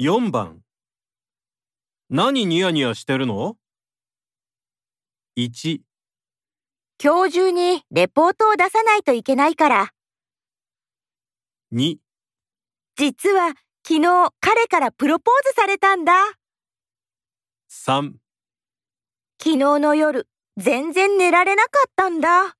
4番何ニヤニヤしてるの ?1、今日中にレポートを出さないといけないから。2、実は昨日彼からプロポーズされたんだ。3昨日の夜全然寝られなかったんだ。